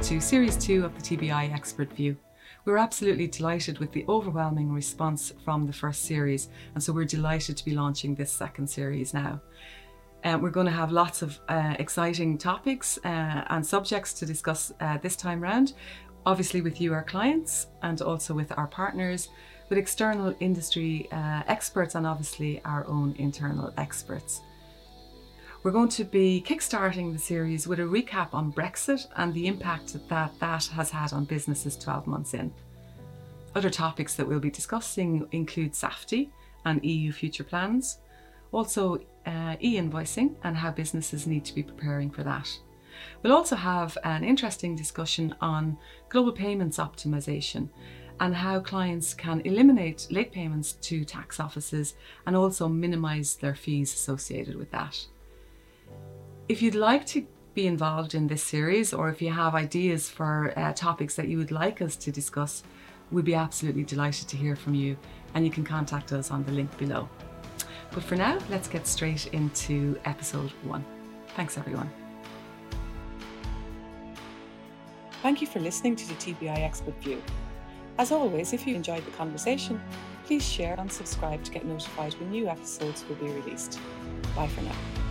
to Series 2 of the TBI Expert View. We're absolutely delighted with the overwhelming response from the first series, and so we're delighted to be launching this second series now. Um, we're going to have lots of uh, exciting topics uh, and subjects to discuss uh, this time round, obviously with you, our clients, and also with our partners, with external industry uh, experts, and obviously our own internal experts. We're going to be kickstarting the series with a recap on Brexit and the impact that that has had on businesses 12 months in. Other topics that we'll be discussing include SAF-T and EU future plans, also uh, e invoicing and how businesses need to be preparing for that. We'll also have an interesting discussion on global payments optimization and how clients can eliminate late payments to tax offices and also minimise their fees associated with that. If you'd like to be involved in this series or if you have ideas for uh, topics that you would like us to discuss, we'd be absolutely delighted to hear from you and you can contact us on the link below. But for now, let's get straight into episode one. Thanks, everyone. Thank you for listening to the TBI Expert View. As always, if you enjoyed the conversation, please share and subscribe to get notified when new episodes will be released. Bye for now.